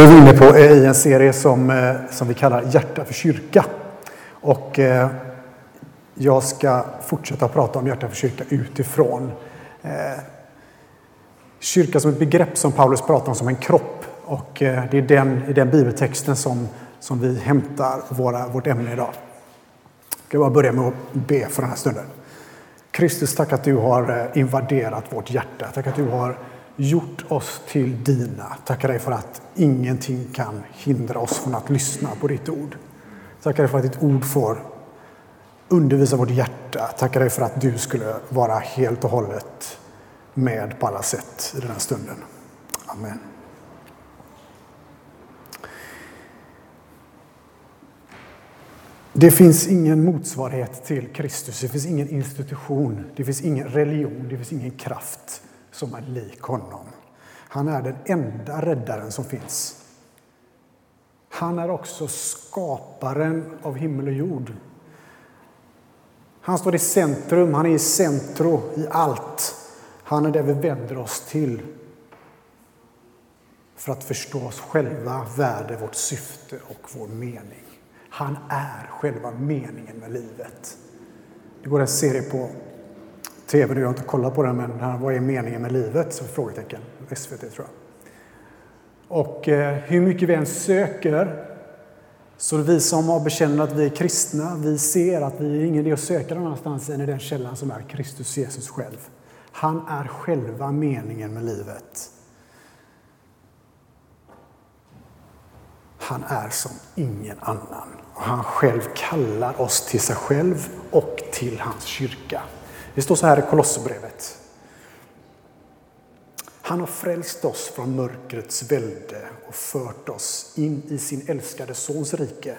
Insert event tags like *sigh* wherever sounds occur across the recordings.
vi är vi inne på eh, i en serie som, eh, som vi kallar Hjärta för kyrka. Och eh, jag ska fortsätta prata om hjärta för kyrka utifrån kyrka som ett begrepp som Paulus pratar om som en kropp. Och det är den, i den bibeltexten som, som vi hämtar våra, vårt ämne idag. Jag ska bara börja med att be för den här stunden. Kristus, tack att du har invaderat vårt hjärta. Tack att du har gjort oss till dina. Tackar dig för att ingenting kan hindra oss från att lyssna på ditt ord. Tackar dig för att ditt ord får undervisa vårt hjärta. Tackar dig för att du skulle vara helt och hållet med på alla sätt i den här stunden. Amen. Det finns ingen motsvarighet till Kristus. Det finns ingen institution, det finns ingen religion, det finns ingen kraft som är lik honom. Han är den enda räddaren som finns. Han är också skaparen av himmel och jord. Han står i centrum, han är i centrum i allt. Han är det vi vänder oss till för att förstå oss själva, värde, vårt syfte och vår mening. Han är själva meningen med livet. Det går en serie på tv nu, jag har inte kollat på den, men vad är meningen med livet? Så frågetecken. SVT tror jag. Och eh, hur mycket vi än söker, så vi som har bekänner att vi är kristna, vi ser att vi är ingen idé att söka någon annanstans än i den källan som är Kristus Jesus själv. Han är själva meningen med livet. Han är som ingen annan. Och han själv kallar oss till sig själv och till hans kyrka. Det står så här i Kolosserbrevet. Han har frälst oss från mörkrets välde och fört oss in i sin älskade Sons rike.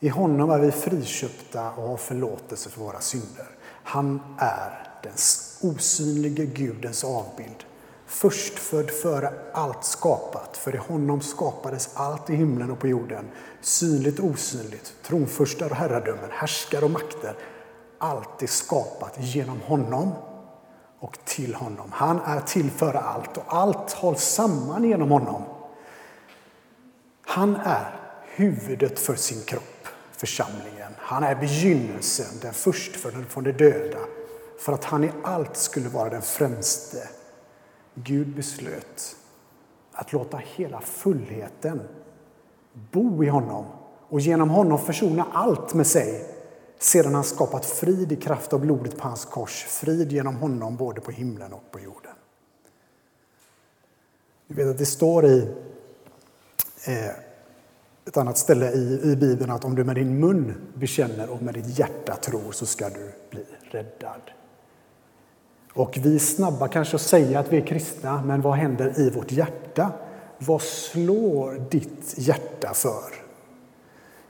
I honom är vi friköpta och har förlåtelse för våra synder. Han är den osynlige Gudens avbild, förstfödd före allt skapat. För i honom skapades allt i himlen och på jorden, synligt och osynligt, tronförstar och herradömen, härskare och makter. Allt är skapat genom honom och till honom. Han är till för allt och allt hålls samman genom honom. Han är huvudet för sin kropp, församlingen. Han är begynnelsen, den förstfödde från de döda, för att han i allt skulle vara den främste. Gud beslöt att låta hela fullheten bo i honom och genom honom försona allt med sig sedan han skapat frid i kraft av blodet på hans kors, frid genom honom både på himlen och på jorden. Du vet att det står i eh, ett annat ställe i, i Bibeln att om du med din mun bekänner och med ditt hjärta tror så ska du bli räddad. Och vi är snabba kanske att säga att vi är kristna, men vad händer i vårt hjärta? Vad slår ditt hjärta för?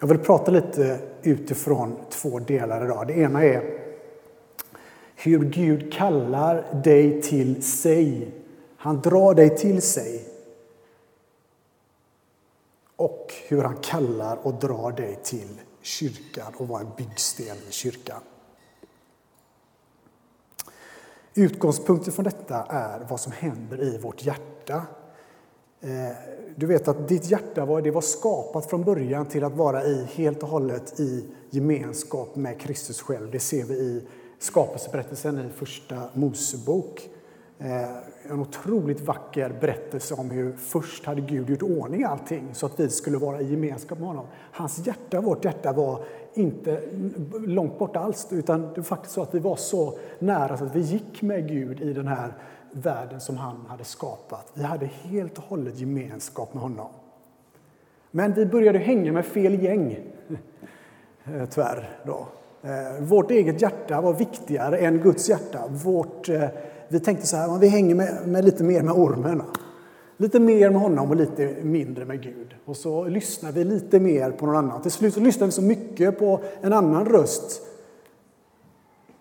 Jag vill prata lite utifrån två delar idag. Det ena är hur Gud kallar dig till sig. Han drar dig till sig. Och hur han kallar och drar dig till kyrkan och var en byggsten i kyrkan. Utgångspunkten från detta är vad som händer i vårt hjärta Eh, du vet att ditt hjärta var, det var skapat från början till att vara i, helt och hållet i gemenskap med Kristus själv. Det ser vi i skapelseberättelsen i Första Mosebok. Eh, en otroligt vacker berättelse om hur först hade Gud gjort ordning allting så att vi skulle vara i gemenskap med honom. Hans hjärta, vårt hjärta, var inte långt bort alls utan det var faktiskt så att vi var så nära så att vi gick med Gud i den här världen som han hade skapat. Vi hade helt och hållet gemenskap med honom. Men vi började hänga med fel gäng, *laughs* tyvärr. Då. Eh, vårt eget hjärta var viktigare än Guds hjärta. Vårt, eh, vi tänkte så här, vi hänger med, med lite mer med ormen. Lite mer med honom och lite mindre med Gud. Och så lyssnar vi lite mer på någon annan. Till slut så lyssnar vi så mycket på en annan röst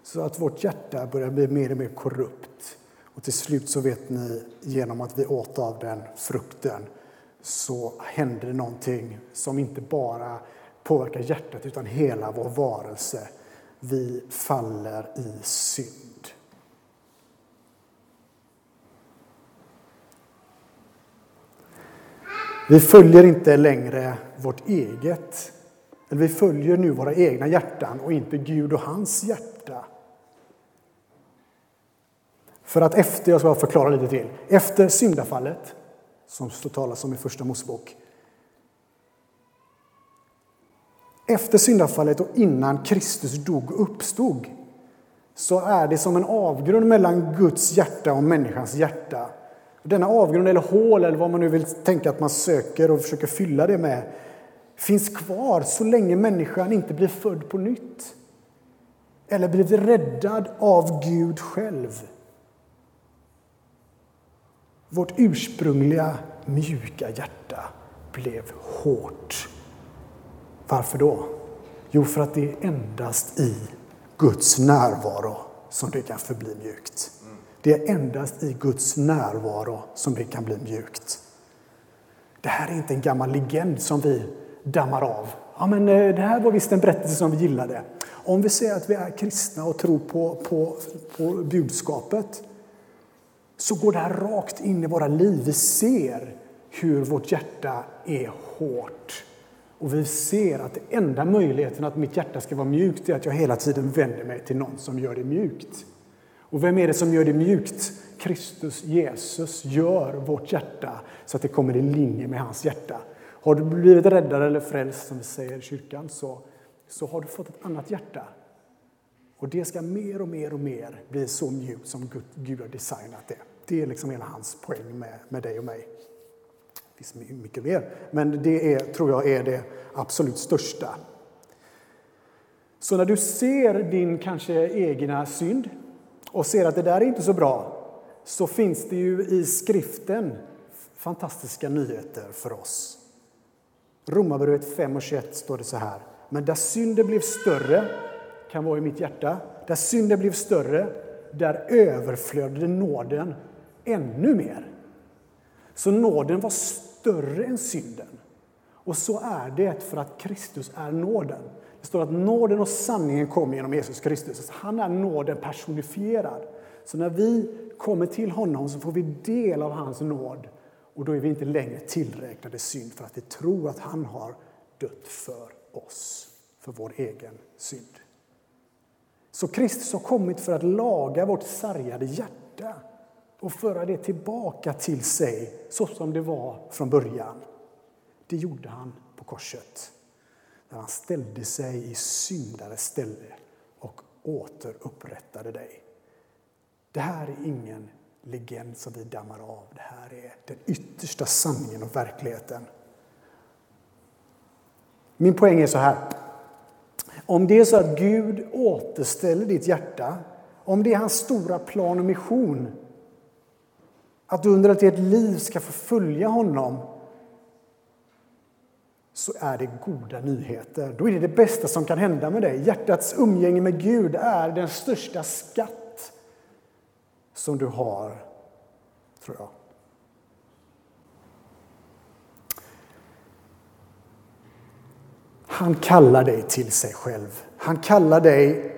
så att vårt hjärta börjar bli mer och mer korrupt. Och till slut så vet ni, genom att vi åt av den frukten så händer det någonting som inte bara påverkar hjärtat utan hela vår varelse. Vi faller i synd. Vi följer inte längre vårt eget, eller vi följer nu våra egna hjärtan och inte Gud och hans hjärta. För att efter, jag ska förklara lite till, efter syndafallet, som står talas om i Första Mosebok, efter syndafallet och innan Kristus dog och uppstod så är det som en avgrund mellan Guds hjärta och människans hjärta. Denna avgrund, eller hål, eller vad man nu vill tänka att man söker och försöker fylla det med, finns kvar så länge människan inte blir född på nytt eller blivit räddad av Gud själv. Vårt ursprungliga mjuka hjärta blev hårt. Varför då? Jo, för att det är endast i Guds närvaro som det kan förbli mjukt. Det är endast i Guds närvaro som det kan bli mjukt. Det här är inte en gammal legend som vi dammar av. Ja, men eh, det här var visst en berättelse som vi gillade. Om vi säger att vi är kristna och tror på, på, på budskapet så går det här rakt in i våra liv. Vi ser hur vårt hjärta är hårt. Och vi ser att den enda möjligheten att mitt hjärta ska vara mjukt är att jag hela tiden vänder mig till någon som gör det mjukt. Och vem är det som gör det mjukt? Kristus, Jesus, gör vårt hjärta så att det kommer i linje med hans hjärta. Har du blivit räddad eller frälst, som vi säger i kyrkan, så, så har du fått ett annat hjärta. Och det ska mer och mer och mer bli så mjukt som Gud har designat det. Det är liksom hela hans poäng med, med dig och mig. Det finns mycket mer, men det är, tror jag är det absolut största. Så när du ser din kanske egna synd och ser att det där är inte så bra, så finns det ju i skriften fantastiska nyheter för oss. Romarbrevet 5 och 21 står det så här. Men där synden blev större, kan vara i mitt hjärta, där synden blev större, där överflödade nåden ännu mer. Så nåden var större än synden. Och så är det för att Kristus är nåden. Det står att nåden och sanningen kommer genom Jesus Kristus. Han är nåden personifierad. Så när vi kommer till honom så får vi del av hans nåd och då är vi inte längre tillräknade synd för att vi tror att han har dött för oss, för vår egen synd. Så Kristus har kommit för att laga vårt sargade hjärta och föra det tillbaka till sig så som det var från början. Det gjorde han på korset när han ställde sig i syndares ställe och återupprättade dig. Det här är ingen legend som vi dammar av. Det här är den yttersta sanningen och verkligheten. Min poäng är så här. Om det är så att Gud återställer ditt hjärta, om det är hans stora plan och mission att du under ett liv ska få följa honom så är det goda nyheter. Då är det det bästa som kan hända med dig. Hjärtats umgänge med Gud är den största skatt som du har, tror jag. Han kallar dig till sig själv. Han kallar dig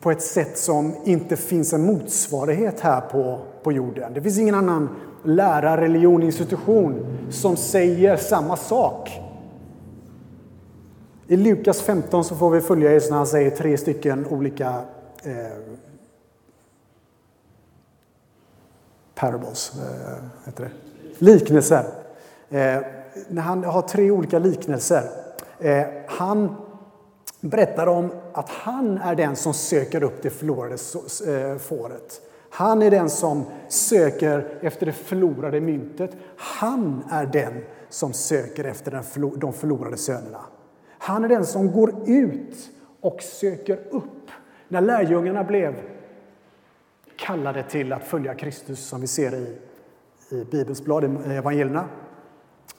på ett sätt som inte finns en motsvarighet här på, på jorden. Det finns ingen annan lärarreligion, institution som säger samma sak. I Lukas 15 så får vi följa Jesus när han säger tre stycken olika eh, parables, eh, heter det? liknelser. Eh, när han har tre olika liknelser. Eh, han berättar om att han är den som söker upp det förlorade eh, fåret. Han är den som söker efter det förlorade myntet. Han är den som söker efter de förlorade sönerna. Han är den som går ut och söker upp. När lärjungarna blev kallade till att följa Kristus, som vi ser i, i Bibelns blad, i evangelierna,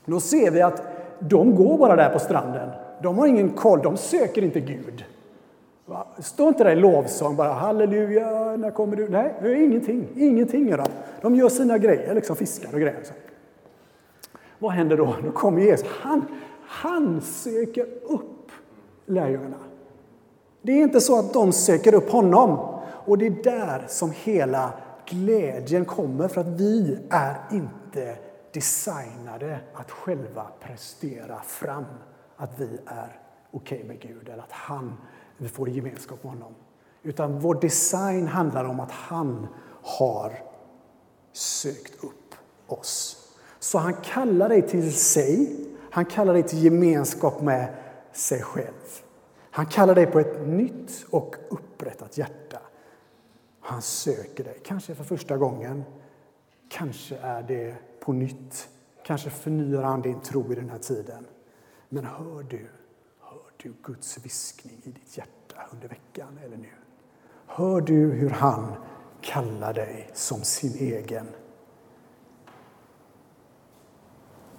då ser vi att de går bara där på stranden. De har ingen koll, de söker inte Gud. Stå inte där i lovsång bara halleluja, när kommer du? Nej, det är ingenting. Ingenting gör de. De gör sina grejer, liksom fiskar och grejer. Vad händer då? Då kommer Jesus. Han, han söker upp lärjungarna. Det är inte så att de söker upp honom. Och det är där som hela glädjen kommer, för att vi är inte designade att själva prestera fram att vi är okej okay med Gud eller att han, vi får gemenskap med honom. Utan vår design handlar om att han har sökt upp oss. Så han kallar dig till sig, han kallar dig till gemenskap med sig själv. Han kallar dig på ett nytt och upprättat hjärta. Han söker dig, kanske för första gången. Kanske är det på nytt. Kanske förnyar han din tro i den här tiden. Men hör du, hör du Guds viskning i ditt hjärta under veckan eller nu? Hör du hur han kallar dig som sin egen?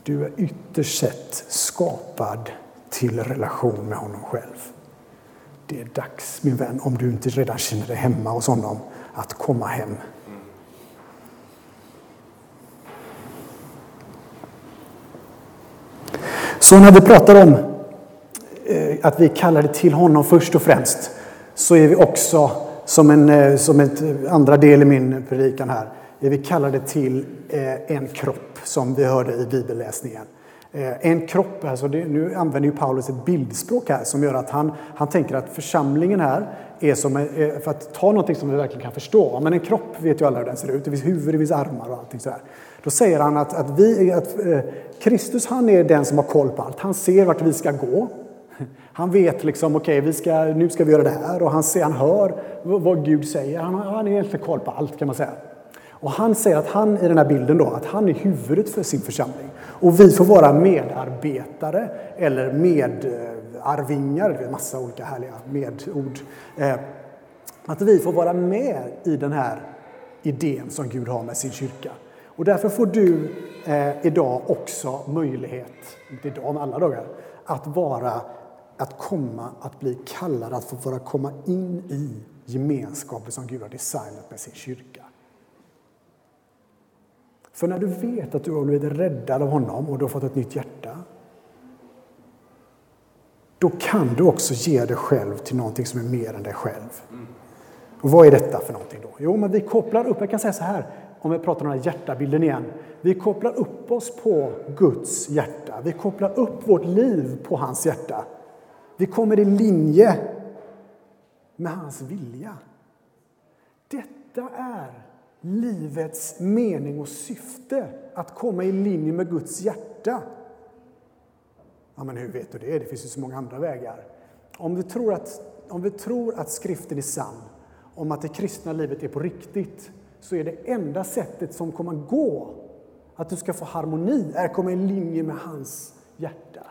Du är ytterst sett skapad till relation med honom själv. Det är dags, min vän, om du inte redan känner dig hemma hos honom, att komma hem. Så när vi pratar om eh, att vi kallar det till honom först och främst, så är vi också, som en eh, som ett eh, andra del i min predikan här, är vi kallade till en kropp, som vi hörde i bibelläsningen. En kropp, alltså det, nu använder ju Paulus ett bildspråk här som gör att han, han tänker att församlingen här är som, för att ta någonting som vi verkligen kan förstå, men en kropp vet ju alla hur den ser ut, det finns huvud, det finns armar och allting sådär. Då säger han att, att, vi, att eh, Kristus han är den som har koll på allt, han ser vart vi ska gå. Han vet liksom, okej, okay, nu ska vi göra det här och han, ser, han hör vad Gud säger. Han, han har egentligen koll på allt kan man säga. Och han säger att han i den här bilden då, att han är huvudet för sin församling. Och vi får vara medarbetare eller medarvingar, det är massa olika härliga medord. Eh, att vi får vara med i den här idén som Gud har med sin kyrka. Och därför får du eh, idag också möjlighet, inte idag men alla dagar, att vara, att komma, att bli kallad, att få vara komma in i gemenskapen som Gud har designat med sin kyrka. För när du vet att du har blivit räddad av honom och du har fått ett nytt hjärta, då kan du också ge dig själv till någonting som är mer än dig själv. Och vad är detta för någonting då? Jo, men vi kopplar upp, jag kan säga så här, om vi pratar om den här hjärtabilden igen. Vi kopplar upp oss på Guds hjärta. Vi kopplar upp vårt liv på hans hjärta. Vi kommer i linje med hans vilja. Detta är livets mening och syfte att komma i linje med Guds hjärta. Ja, men hur vet du det? Det finns ju så många andra vägar. Om vi tror att, om vi tror att skriften är sann, om att det kristna livet är på riktigt, så är det enda sättet som kommer gå att du ska få harmoni, är att komma i linje med hans hjärta.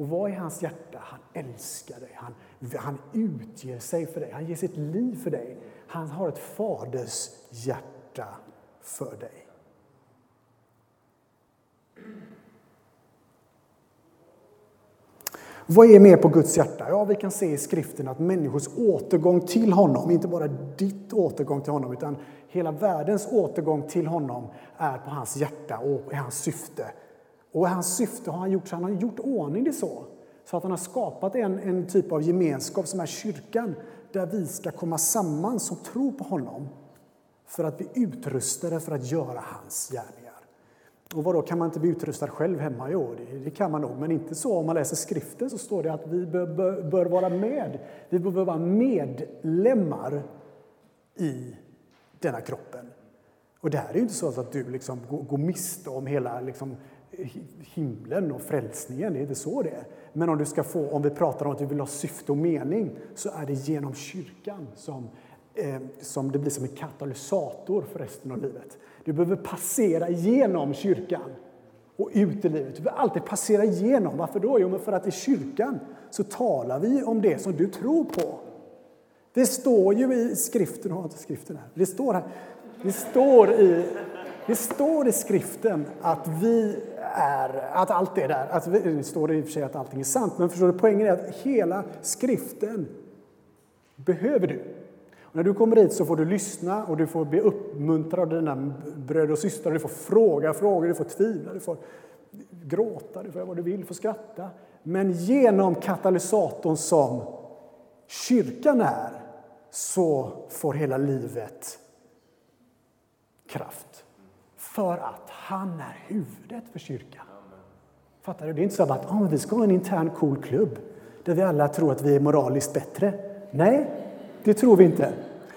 Och vad är hans hjärta? Han älskar dig, han, han utger sig för dig, han ger sitt liv för dig. Han har ett faders hjärta för dig. Vad är mer på Guds hjärta? Ja, vi kan se i skriften att människors återgång till honom, inte bara ditt återgång till honom, utan hela världens återgång till honom är på hans hjärta och i hans syfte. Och i hans syfte har han gjort så han har gjort ordning det så, så att han har skapat en, en typ av gemenskap som är kyrkan, där vi ska komma samman som tror på honom för att bli utrustade för att göra hans gärningar. Och vadå, kan man inte bli utrustad själv hemma? Jo, det, det, kan man nog, men inte så. Om man läser skriften så står det att vi bör, bör, bör vara med. Vi bör vara medlemmar i denna kroppen. Och det här är ju inte så att du liksom går, går miste om hela liksom, himlen och frälsningen. Det är inte så det är. Men om du ska få, om vi pratar om att du vill ha syfte och mening, så är det genom kyrkan som, Eh, som det blir som en katalysator för resten av livet. Du behöver passera igenom kyrkan och ut i livet. Du behöver alltid passera igenom. Varför då? Jo, men för att i kyrkan så talar vi om det som du tror på. Det står ju i skriften, har inte skriften här, det står här, det står i, det står i skriften att vi är, att allt är där. Alltså, det står i och för sig att allting är sant, men förstår du, poängen är att hela skriften behöver du. Och när du kommer hit så får du lyssna och du får bli uppmuntrad av dina bröder och systrar. Du får fråga frågor, du får tvivla, du får gråta, du får göra vad du vill, du får skratta. Men genom katalysatorn som kyrkan är så får hela livet kraft. För att Han är huvudet för kyrkan. Fattar du? Det är inte så att oh, vi ska ha en intern cool klubb där vi alla tror att vi är moraliskt bättre. Nej, det tror vi inte.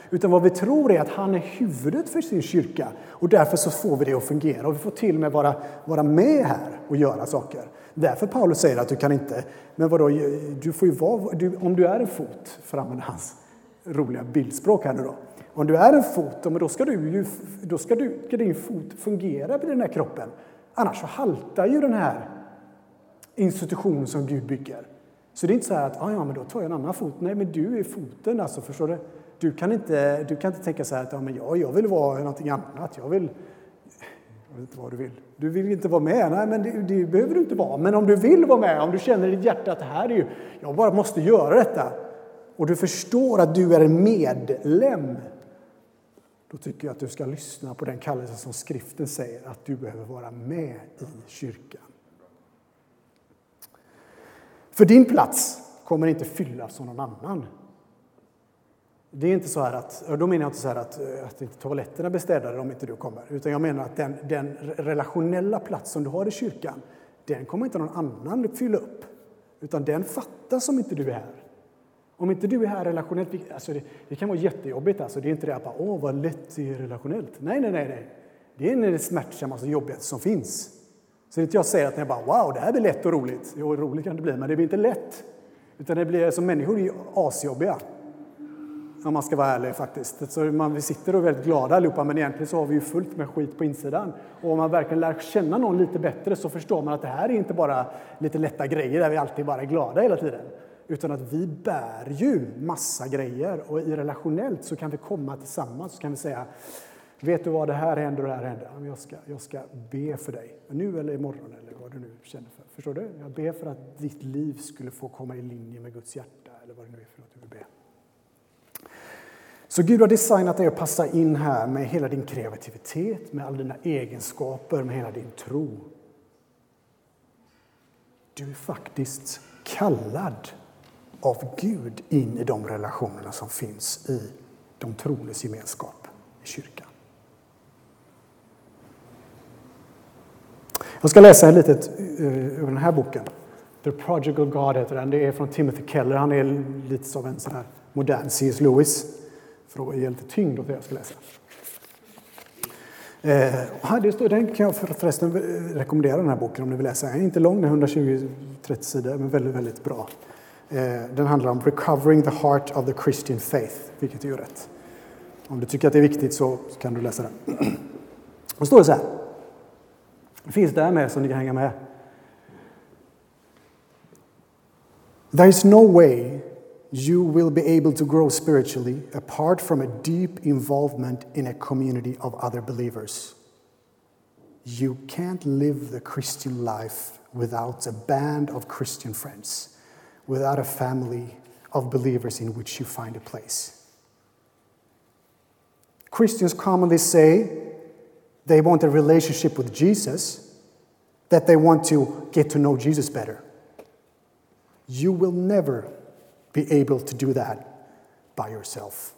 Utan vad vi tror är att han är huvudet för sin kyrka och därför så får vi det att fungera och vi får till och med vara, vara med här och göra saker. Därför Paulus säger att du kan inte, men vadå, du får ju vara, du, om du är en fot, för att använda hans roliga bildspråk här nu då. Om du är en fot, då ska, du ju, då ska, du, ska din fot fungera i den här kroppen. Annars så haltar ju den här institutionen som Gud bygger. Så det är inte så att ah, ja, men då tar jag en annan fot. Nej, men du är foten. Alltså, förstår du? Du kan inte, du kan inte tänka så här att ja, men jag, jag vill vara någonting annat. Jag vill, jag vet inte vad du vill. Du vill inte vara med. Nej, men det, det, behöver du inte vara. Men om du vill vara med, om du känner i ditt hjärta att det här är ju, jag bara måste göra detta. Och du förstår att du är medlem. Då tycker jag att du ska lyssna på den kallelse som skriften säger att du behöver vara med i kyrkan. För din plats kommer inte fyllas av någon annan. Det är inte så här att, då menar jag inte så här att, eh, att inte toaletterna blir städade om inte du kommer. Utan jag menar att den, den relationella plats som du har i kyrkan, den kommer inte någon annan fylla upp. Utan den fattas om inte du är här. Om inte du är här relationellt, alltså det, det kan vara jättejobbigt. Alltså det är inte det att åh vad lätt det är relationellt. Nej, nej, nej. nej. Det är det smärtsammaste och jobbigaste som finns. Så det inte jag säger att jag bara wow, det här blir lätt och roligt. Jo, roligt kan det bli, men det blir inte lätt. Utan det blir som människor är asjobbiga. Om man ska vara ärlig faktiskt. Så man, vi sitter och är väldigt glada allihopa, men egentligen så har vi ju fullt med skit på insidan. Och om man verkligen lär känna någon lite bättre så förstår man att det här är inte bara lite lätta grejer där vi alltid bara är glada hela tiden. Utan att vi bär ju massa grejer och i relationellt så kan vi komma tillsammans så kan vi säga Vet du vad, det här händer och det här händer. Jag ska, jag ska be för dig. Nu eller imorgon eller vad du nu känner för. Förstår du? Jag ber för att ditt liv skulle få komma i linje med Guds hjärta eller vad det nu är för något du vill be. Så Gud har designat dig att passa in här med hela din kreativitet, med alla dina egenskaper, med hela din tro. Du är faktiskt kallad av Gud in i de relationerna som finns i de troendes gemenskap i kyrkan. Jag ska läsa lite eh, ur den här boken. The Prodigal God heter den. Det är från Timothy Keller. Han är lite som en sån här modern C.S. Lewis. För att ge lite tyngd åt det jag ska läsa. Eh, det står, den kan jag förresten eh, rekommendera den här boken om ni vill läsa. Den är inte lång, den är 120-30 sidor, men väldigt, väldigt bra. Eh, den handlar om Recovering the Heart of the Christian Faith, vilket är ju rätt. Om du tycker att det är viktigt så kan du läsa den. *clears throat* Då står det så här. Finns där med så ni kan hänga med. There is no way you will be able to grow spiritually apart from a deep involvement in a community of other believers. You can't live the Christian life without a band of Christian friends, without a family of believers in which you find a place. Christians commonly say they want a relationship with Jesus, that they want to get to know Jesus better. You will never be able to do that by yourself.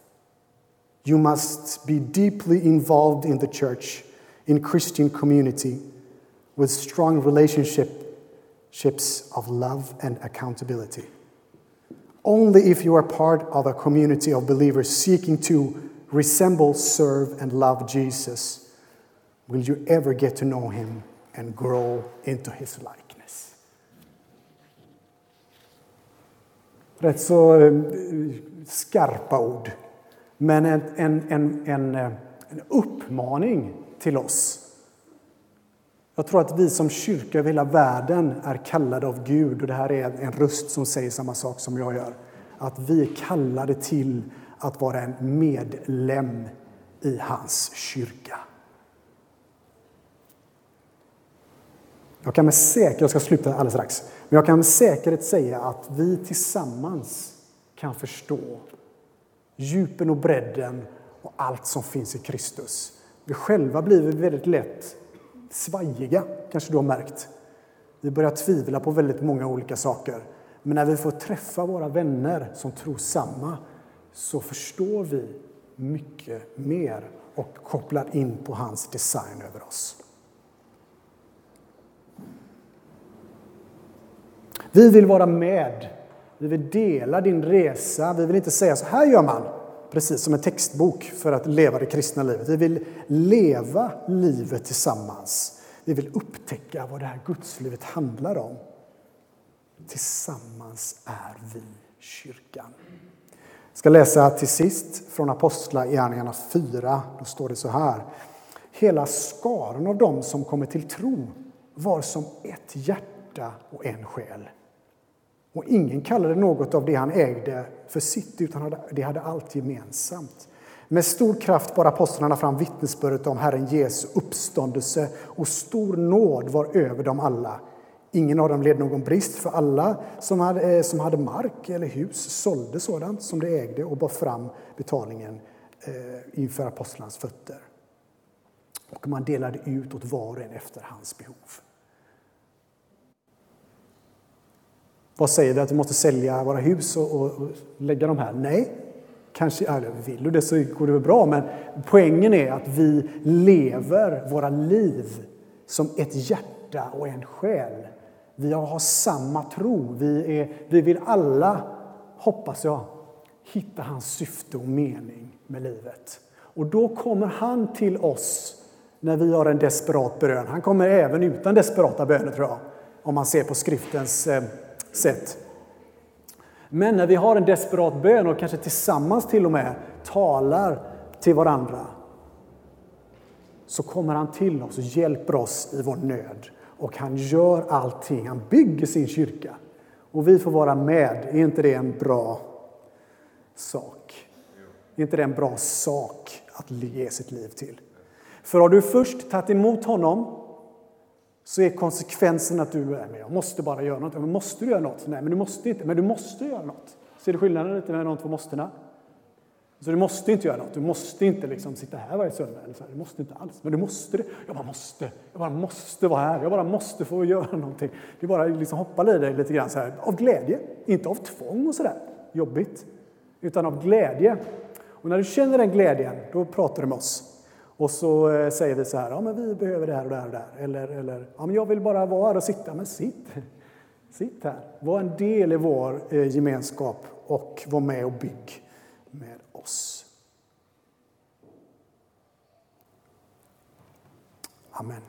You must be deeply involved in the church, in Christian community, with strong relationships of love and accountability. Only if you are part of a community of believers seeking to resemble, serve, and love Jesus will you ever get to know him and grow into his likeness. Rätt så eh, skarpa ord, men en, en, en, eh, en uppmaning till oss. Jag tror att vi som kyrka över hela världen är kallade av Gud och det här är en röst som säger samma sak som jag gör. Att vi är kallade till att vara en medlem i hans kyrka. Jag kan med säkerhet, jag ska sluta alldeles strax, men jag kan med säkerhet säga att vi tillsammans kan förstå djupen och bredden och allt som finns i Kristus. Vi själva blir väldigt lätt svajiga, kanske du har märkt. Vi börjar tvivla på väldigt många olika saker. Men när vi får träffa våra vänner som tror samma så förstår vi mycket mer och kopplar in på hans design över oss. Vi vill vara med. Vi vill dela din resa. Vi vill inte säga så här gör man, precis som en textbok för att leva det kristna livet. Vi vill leva livet tillsammans. Vi vill upptäcka vad det här gudslivet handlar om. Tillsammans är vi kyrkan. Jag ska läsa till sist från Apostlagärningarna 4. Då står det så här. Hela skaran av dem som kommer till tro var som ett hjärta och en själ. Och ingen kallade något av det han ägde för sitt, utan det hade allt gemensamt. Med stor kraft bar apostlarna fram vittnesbördet om Herren Jesu uppståndelse och stor nåd var över dem alla. Ingen av dem led någon brist, för alla som hade, eh, som hade mark eller hus sålde sådant som de ägde och bar fram betalningen eh, inför apostlarnas fötter. Och man delade ut åt var och en efter hans behov. Vad säger vi? Att vi måste sälja våra hus och, och, och lägga dem här? Nej, kanske eller vill du det så går det väl bra, men poängen är att vi lever våra liv som ett hjärta och en själ. Vi har samma tro. Vi, är, vi vill alla, hoppas jag, hitta hans syfte och mening med livet. Och då kommer han till oss när vi har en desperat bön. Han kommer även utan desperata böner, tror jag, om man ser på skriftens eh, sätt. Men när vi har en desperat bön och kanske tillsammans till och med talar till varandra så kommer han till oss och hjälper oss i vår nöd. Och han gör allting. Han bygger sin kyrka. Och vi får vara med. Är inte det en bra sak? Är inte det en bra sak att ge sitt liv till? För har du först tagit emot honom så är konsekvensen att du är med. Jag måste bara göra något. Men måste du göra något? Nej, men du måste inte. Men du måste göra något. Ser du skillnaden lite mellan de två måstena? Så du måste inte göra något. Du måste inte liksom sitta här varje söndag. Eller så här. Du måste inte alls. Men du måste det. Jag bara måste. Jag bara måste vara här. Jag bara måste få göra någonting. Du bara liksom hoppar i dig lite grann så här. Av glädje. Inte av tvång och sådär. Jobbigt. Utan av glädje. Och när du känner den glädjen, då pratar du med oss. Och så eh, säger vi så här, ja men vi behöver det här och det här och det här. Eller, eller ja men jag vill bara vara här och sitta. Men sitt! Sitt här. Var en del i vår eh, gemenskap och var med och bygg med oss. Amen.